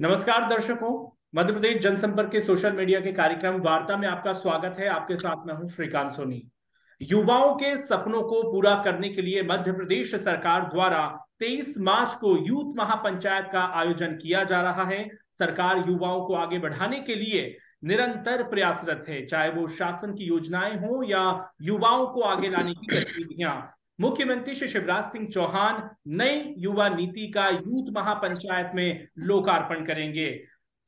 नमस्कार दर्शकों, मध्य प्रदेश जनसंपर्क के सोशल मीडिया के कार्यक्रम वार्ता में आपका स्वागत है। आपके साथ मैं हूँ श्रीकांत सोनी। युवाओं के सपनों को पूरा करने के लिए मध्य प्रदेश सरकार द्वारा 23 मार्च को यूथ महापंचायत का आयोजन किया जा रहा है। सरकार युवाओं को आगे बढ़ाने के लिए निरंतर प्रयासरत है। चाहे वो शासन की योजनाएँ हो या युवाओं को आगे लाने की गतिविधियाँ मुख्यमंत्री श्री शिवराज सिंह चौहान नई युवा नीति का यूथ महापंचायत में लोकार्पण करेंगे।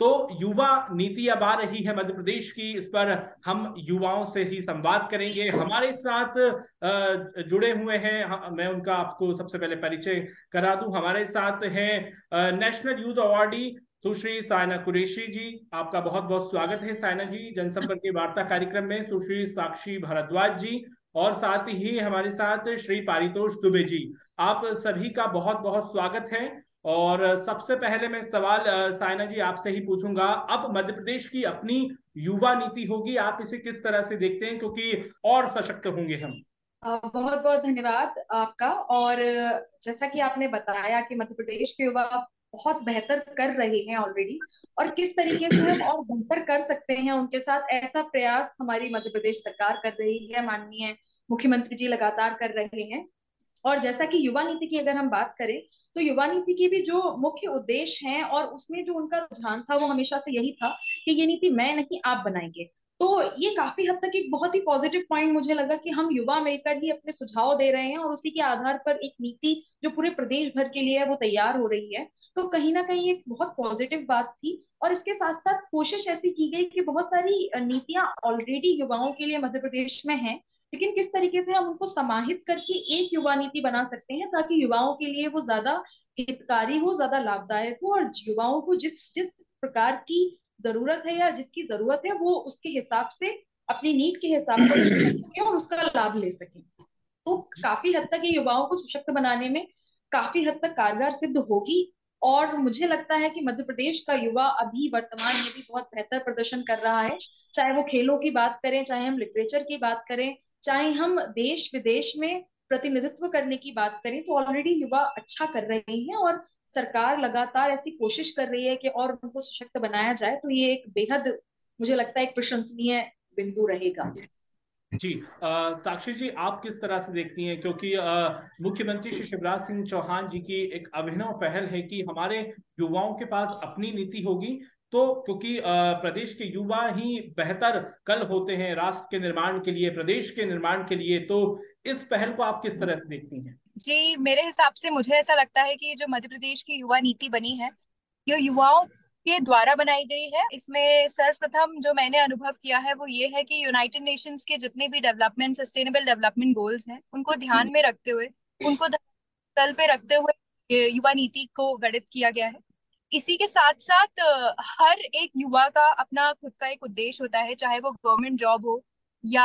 तो युवा नीति अब आ रही है मध्य प्रदेश की, इस पर हम युवाओं से ही संवाद करेंगे। हमारे साथ जुड़े हुए हैं मैं उनका आपको सबसे पहले परिचय करा दूँ। हमारे साथ हैं national youth awardee Sushri Saina Qureshi ji. आपका बहुत बहुत स्वागत है सायना जी जनसंपर्क वार्ता कार्यक्रम में। सुश्री साक्षी भारद्वाज जी और साथ ही हमारे साथ श्री पारितोष दुबे जी। आप सभी का बहुत बहुत स्वागत है और सबसे पहले मैं सवाल सायना जी आपसे ही पूछूँगा, अब मध्य प्रदेश की अपनी युवा नीति होगी, आप इसे किस तरह से देखते हैं? क्योंकि और सशक्त होंगे हम। बहुत बहुत धन्यवाद आपका और जैसा कि आपने बताया कि मध्य प्रदेश के युवा बहुत बेहतर कर रहे हैं ऑलरेडी और किस तरीके से हम और बेहतर कर सकते हैं उनके साथ ऐसा प्रयास हमारी मध्य प्रदेश सरकार कर रही है, माननीय मुख्यमंत्री जी लगातार कर रहे हैं। और जैसा कि युवा नीति की अगर हम बात करें तो युवा नीति की भी जो मुख्य उद्देश्य है और उसमें जो उनका रुझान था, वो हमेशा से यही था कि ये नीति मैं नहीं, आप बनाएँगे। तो ये काफ़ी हद तक एक बहुत ही पॉजिटिव पॉइंट मुझे लगा कि हम युवा मिलकर ही अपने सुझाव दे रहे हैं और उसी के आधार पर एक नीति जो पूरे प्रदेश भर के लिए है, वो तैयार हो रही है। तो कहीं ना कहीं एक बहुत पॉजिटिव बात थी और इसके साथ साथ कोशिश ऐसी की गई कि बहुत सारी नीतियाँ ऑलरेडी युवाओं के लिए मध्य प्रदेश में है, लेकिन किस तरीके से हम उनको समाहित करके एक युवा नीति बना सकते हैं ताकि युवाओं के लिए वो ज़्यादा हितकारी हो, ज़्यादा लाभदायक हो और युवाओं को जिस जिस प्रकार की ज़रूरत है या जिसकी ज़रूरत है, वो उसके हिसाब से, अपनी नीड के हिसाब से और उसका लाभ ले सके। तो काफ़ी हद तक ये युवाओं को सशक्त बनाने में काफ़ी हद तक कारगर सिद्ध होगी और मुझे लगता है कि मध्य प्रदेश का युवा अभी वर्तमान में भी बहुत बेहतर प्रदर्शन कर रहा है। चाहे वो खेलों की बात करें, चाहे हम लिटरेचर की बात करें, चाहे हम देश विदेश में प्रतिनिधित्व करने की बात करें तो ऑलरेडी युवा अच्छा कर रहे हैं और सरकार लगातार ऐसी कोशिश कर रही है कि और उनको सशक्त बनाया जाए तो ये एक बेहद, मुझे लगता है एक प्रशंसनीय बिंदु रहेगा। जी साक्षी जी, आप किस तरह से देखती हैं? क्योंकि मुख्यमंत्री श्री शिवराज सिंह चौहान जी की एक अभिनव पहल है कि हमारे युवाओं के पास अपनी नीति होगी तो क्योंकि प्रदेश के युवा ही बेहतर कल होते हैं राष्ट्र के निर्माण के लिए प्रदेश के निर्माण के लिए तो इस पहल को आप किस तरह से देखती हैं? जी मेरे हिसाब से मुझे ऐसा लगता है कि जो मध्य प्रदेश की युवा नीति बनी है ये युवाओं के द्वारा बनाई गई है। इसमें सर्वप्रथम जो मैंने अनुभव किया है वो ये है कि यूनाइटेड नेशंस के जितने भी डेवलपमेंट सस्टेनेबल डेवलपमेंट गोल्स हैं उनको ध्यान में रखते हुए उनको तल पे रखते हुए युवा नीति को गठित किया गया है। इसी के साथ साथ हर एक युवा का अपना खुद का एक उद्देश्य होता है चाहे वो गवर्नमेंट जॉब हो या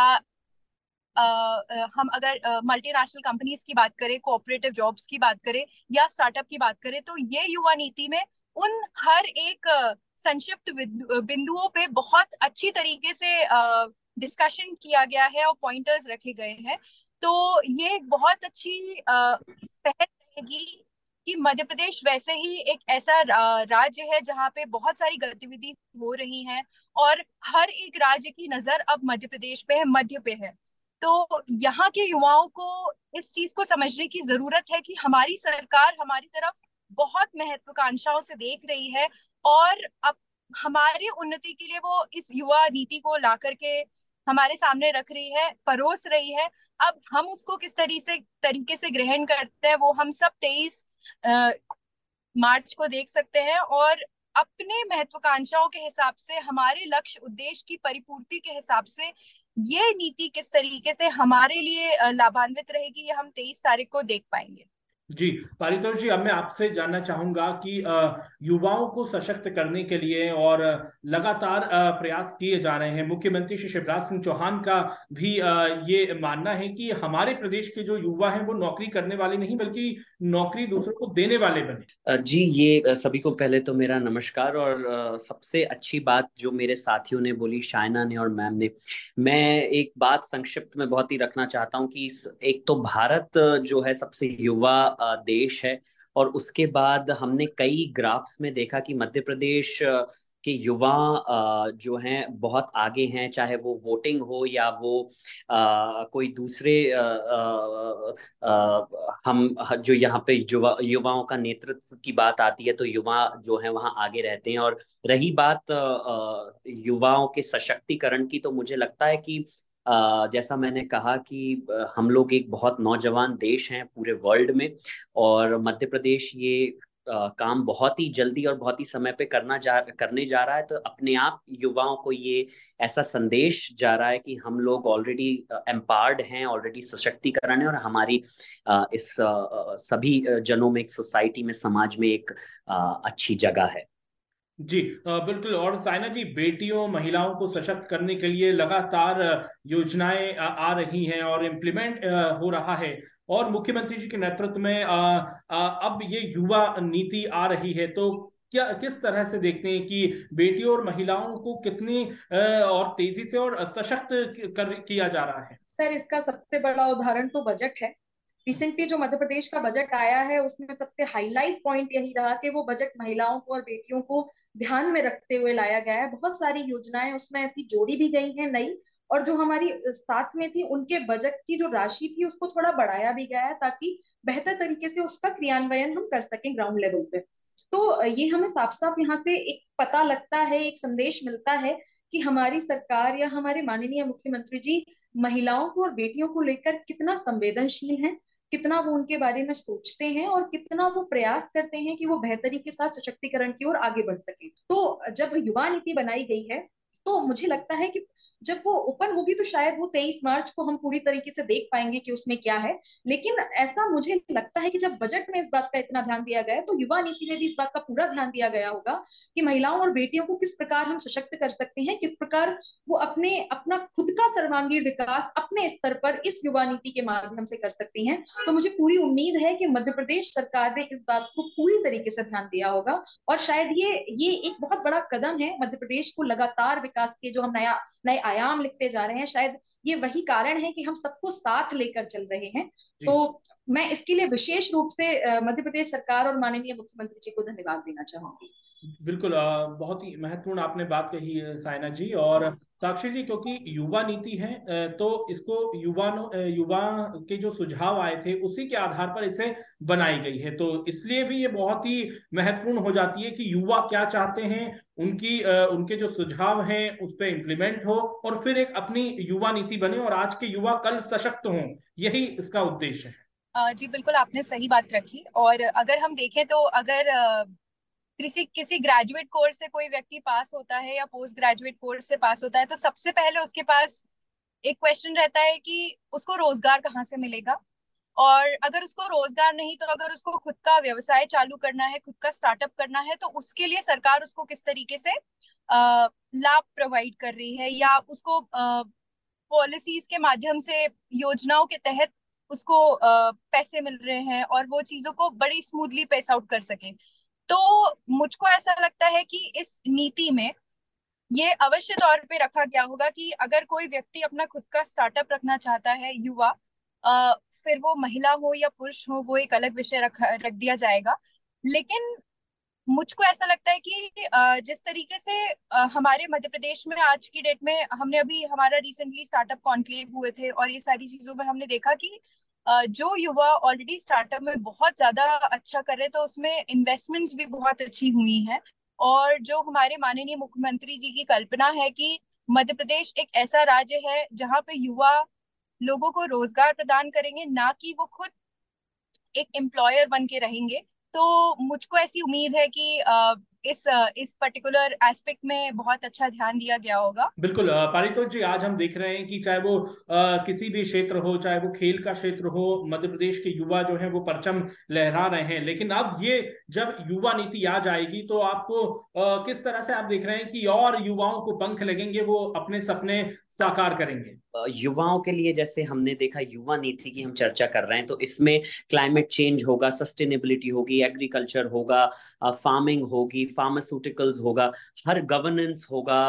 आ, हम अगर मल्टीनेशनल कंपनीज़ की बात करें कोऑपरेटिव जॉब्स की बात करें या स्टार्टअप की बात करें तो ये युवा नीति में उन हर एक संक्षिप्त बिंदुओं पे बहुत अच्छी तरीके से डिस्कशन किया गया है और पॉइंटर्स रखे गए हैं। तो ये एक बहुत अच्छी पहल रहेगी कि मध्य प्रदेश वैसे ही एक ऐसा राज्य है जहाँ पे बहुत सारी गतिविधि हो रही हैं और हर एक राज्य की नज़र अब मध्य प्रदेश पे है, मध्य पे है। तो यहाँ के युवाओं को इस चीज़ को समझने की ज़रूरत है कि हमारी सरकार हमारी तरफ़ बहुत महत्वाकांक्षाओं से देख रही है और अब हमारी उन्नति के लिए वो इस युवा नीति को ला करके हमारे सामने रख रही है, परोस रही है। अब हम उसको किस तरीके से तरीके से ग्रहण करते हैं वो हम सब तेईस मार्च को देख सकते हैं और अपने महत्वाकांक्षाओं के हिसाब से, हमारे लक्ष्य, उद्देश्य की परिपूर्ति के हिसाब से ये नीति किस तरीके से हमारे लिए लाभान्वित रहेगी, ये हम तेईस तारीख को देख पाएँगे। जी, पारितोष जी, अब मैं आपसे जानना चाहूँगा कि युवाओं को सशक्त करने के लिए और लगातार प्रयास किए जा रहे हैं। मुख्यमंत्री श्री शिवराज सिंह चौहान का भी ये मानना है कि हमारे प्रदेश के जो युवा हैं वो नौकरी करने वाले नहीं, बल्कि नौकरी दूसरों को देने वाले बने। जी, ये सभी को पहले तो मेरा नमस्कार और सबसे अच्छी बात जो मेरे साथियों ने बोली, शायना ने और मैम ने, मैं एक बात संक्षिप्त में बहुत ही रखना चाहता हूँ कि एक तो भारत जो है सबसे युवा देश है। और उसके बाद हमने कई ग्राफ्स में देखा कि मध्य प्रदेश कि युवा जो हैं, बहुत आगे हैं। चाहे वो वोटिंग हो या वो कोई दूसरे हम, जो यहाँ पे युवा, युवाओं का नेतृत्व की बात आती है तो युवा जो है, वहाँ आगे रहते हैं। और रही बात युवाओं के सशक्तिकरण की तो मुझे लगता है कि जैसा मैंने कहा कि हम लोग एक बहुत नौजवान देश हैं पूरे वर्ल्ड में और मध्य प्रदेश ये काम बहुत ही जल्दी और बहुत ही समय पे करना जा, करने जा रहा है। तो अपने आप युवाओं को ये ऐसा संदेश जा रहा है कि हम लोग ऑलरेडी एम्पावर्ड हैं ऑलरेडी सशक्तिकरण है और हमारी इस सभी जनों में, एक सोसाइटी में, समाज में एक अच्छी जगह है। जी बिल्कुल। और साइना जी, बेटियों, महिलाओं को सशक्त करने के लिए लगातार योजनाएँ आ रही हैं और इम्प्लीमेंट हो रहा है। और मुख्यमंत्री जी के नेतृत्व में अब ये युवा नीति आ रही है। तो क्या, किस तरह से देखते हैं कि बेटियों और महिलाओं को कितनी और तेज़ी से और सशक्त कर, किया जा रहा है? सर, इसका सबसे बड़ा उदाहरण तो बजट है। रिसेंटली जो मध्य प्रदेश का बजट आया है, उसमें सबसे हाईलाइट पॉइंट यही रहा कि वो बजट महिलाओं को और बेटियों को ध्यान में रखते हुए लाया गया है। बहुत सारी योजनाएँ उसमें ऐसी जोड़ी भी गई हैं नई और जो हमारी साथ में थी, उनके बजट की जो राशि थी, उसको थोड़ा बढ़ाया भी गया है ताकि बेहतर तरीके से उसका क्रियान्वयन हम कर सकें ग्राउंड लेवल पे। तो ये हमें साफ़ साफ़ यहाँ से एक पता लगता है, एक संदेश मिलता है कि हमारी सरकार या हमारे माननीय मुख्यमंत्री जी महिलाओं को और बेटियों को लेकर कितना संवेदनशील हैं। कितना वो उनके बारे में सोचते हैं और कितना वो प्रयास करते हैं कि वो बेहतरी के साथ सशक्तिकरण की ओर आगे बढ़ सके। तो जब युवा नीति बनाई गई है तो मुझे लगता है कि जब वो ओपन होगी तो शायद वो तेईस मार्च को हम पूरी तरीके से देख पाएँगे कि उसमें क्या है। लेकिन ऐसा मुझे लगता है कि जब बजट में इस बात का इतना ध्यान दिया गया तो युवा नीति में भी इस बात का पूरा ध्यान दिया गया होगा कि महिलाओं और बेटियों को किस प्रकार हम सशक्त कर सकते हैं, किस प्रकार वो अपने, अपना खुद का सर्वांगीण विकास अपने स्तर पर इस युवा नीति के माध्यम से कर सकती हैं। तो मुझे पूरी उम्मीद है कि मध्य प्रदेश सरकार ने इस बात को पूरी तरीके से ध्यान दिया होगा और शायद ये ये एक बहुत बड़ा कदम है, मध्य प्रदेश को लगातार विकास के जो हम नया नए आयाम लिखते जा रहे हैं शायद ये वही कारण है कि हम सबको साथ लेकर चल रहे हैं। तो मैं इसके लिए विशेष रूप से मध्य प्रदेश सरकार और माननीय मुख्यमंत्री जी को धन्यवाद देना चाहूँगी। बिल्कुल बहुत ही महत्वपूर्ण आपने बात कही साइना जी और साक्षी जी, क्योंकि युवा नीति है तो इसको युवा युवा के जो सुझाव आए थे उसी के आधार पर इसे बनाई गई है। तो इसलिए भी ये बहुत ही महत्वपूर्ण हो जाती है कि युवा क्या चाहते हैं, उनकी उनके जो सुझाव हैं उस पर इम्प्लीमेंट हो और फिर एक अपनी युवा नीति बने और आज के युवा कल सशक्त हों, यही इसका उद्देश्य है। जी, बिल्कुल आपने सही बात रखी और अगर हम देखें तो अगर किसी किसी ग्रेजुएट कोर्स से कोई व्यक्ति पास होता है या पोस्ट ग्रेजुएट कोर्स से पास होता है तो सबसे पहले उसके पास एक क्वेश्चन रहता है कि उसको रोज़गार कहाँ से मिलेगा? और अगर उसको रोज़गार नहीं तो अगर उसको खुद का व्यवसाय चालू करना है, खुद का स्टार्टअप करना है तो उसके लिए सरकार उसको किस तरीके से लाभ प्रोवाइड कर रही है? या उसको पॉलिसीज़ के माध्यम से, योजनाओं के तहत उसको पैसे मिल रहे हैं और वो चीज़ों को बड़ी स्मूथली पेस आउट कर सके? तो मुझको ऐसा लगता है कि इस नीति में ये अवश्य तौर पे रखा गया होगा कि अगर कोई व्यक्ति अपना खुद का स्टार्टअप रखना चाहता है युवा आ, फिर वो महिला हो या पुरुष हो वो एक अलग विषय रख रख दिया जाएगा। लेकिन मुझको ऐसा लगता है कि जिस तरीके से हमारे मध्य प्रदेश में आज की डेट में हमने अभी हमारा रिसेंटली स्टार्टअप कॉन्क्लेव हुए थे और ये सारी चीज़ों में हमने देखा कि जो युवा ऑलरेडी स्टार्टअप में बहुत ज़्यादा अच्छा कर रहे तो उसमें इन्वेस्टमेंट्स भी बहुत अच्छी हुई हैं। और जो हमारे माननीय मुख्यमंत्री जी की कल्पना है कि मध्य प्रदेश एक ऐसा राज्य है जहाँ पे युवा लोगों को रोज़गार प्रदान करेंगे, ना कि वो खुद एक एम्प्लॉयर बन के रहेंगे। तो मुझको ऐसी उम्मीद है कि इस इस पर्टिकुलर एस्पेक्ट में बहुत अच्छा ध्यान दिया गया होगा। बिल्कुल पारितोष जी आज हम देख रहे हैं कि चाहे वो आ, किसी भी क्षेत्र हो चाहे वो खेल का क्षेत्र हो मध्य प्रदेश के युवा जो है वो परचम लहरा रहे हैं। लेकिन अब ये जब युवा नीति आ जाएगी तो आपको आ, किस तरह से आप देख रहे हैं कि और युवाओं को पंख लगेंगे वो अपने सपने साकार करेंगे? युवाओं के लिए जैसे हमने देखा युवा नीति की हम चर्चा कर रहे हैं तो इसमें क्लाइमेट चेंज होगा सस्टेनेबिलिटी होगी एग्रीकल्चर होगा फ़ार्मिंग होगी फार्मास्यूटिकल्स होगा, हर गवर्नेंस होगा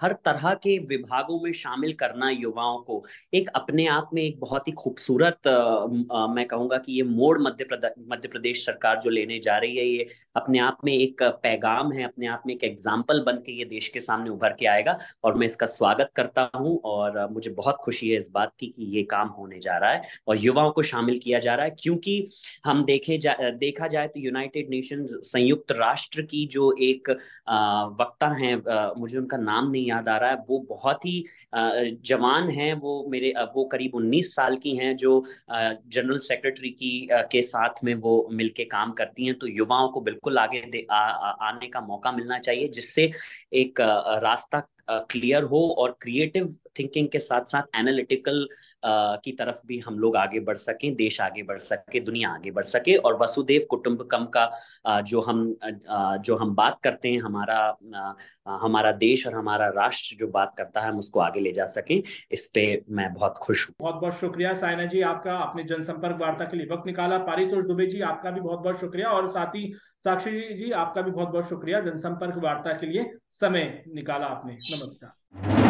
हर तरह के विभागों में शामिल करना युवाओं को, एक अपने आप में एक बहुत ही खूबसूरत मैं कहूँगा कि ये मोड़ मध्य प्रदेश मध्य प्रदेश सरकार जो लेने जा रही है, ये अपने आप में एक पैगाम है, अपने आप में एक एग्ज़ाम्पल बन के ये देश के सामने उभर के आएगा, और मैं इसका स्वागत करता हूँ, और मुझे बहुत खुशी है इस बात की कि ये काम होने जा रहा है, और युवाओं को शामिल किया जा रहा है, क्योंकि हम देखे जा, देखा जाए तो यूनाइटेड नेशन संयुक्त राष्ट्र की जो एक वक्ता हैं मुझे उनका नाम नहीं याद आ रहा है। वो बहुत ही जवान हैं। वो मेरे वो करीब 19 साल की हैं जो जनरल सेक्रेटरी की के साथ में वो मिलके काम करती हैं। तो युवाओं को बिल्कुल आगे आ, आ, आने का मौका मिलना चाहिए जिससे एक रास्ता क्लियर हो और क्रिएटिव थिंकिंग के साथ साथ एनालिटिकल की तरफ़ भी हम लोग आगे बढ़ सकें, देश आगे बढ़ सके, दुनिया आगे बढ़ सके और वसुदेव कुटुंबकम का जो हम जो हम बात करते हैं, हमारा हमारा देश और हमारा राष्ट्र जो बात करता है, हम उसको आगे ले जा सकें, इस पे मैं बहुत खुश हूँ। बहुत बहुत शुक्रिया सायना जी आपका अपने जनसंपर्क वार्ता के लिए वक्त निकाला। पारितोष दुबे जी, आपका भी बहुत बहुत शुक्रिया और साथ ही साक्षी जी, आपका भी बहुत बहुत शुक्रिया जनसंपर्क वार्ता के लिए। समय निकाला आपने। नमस्कार।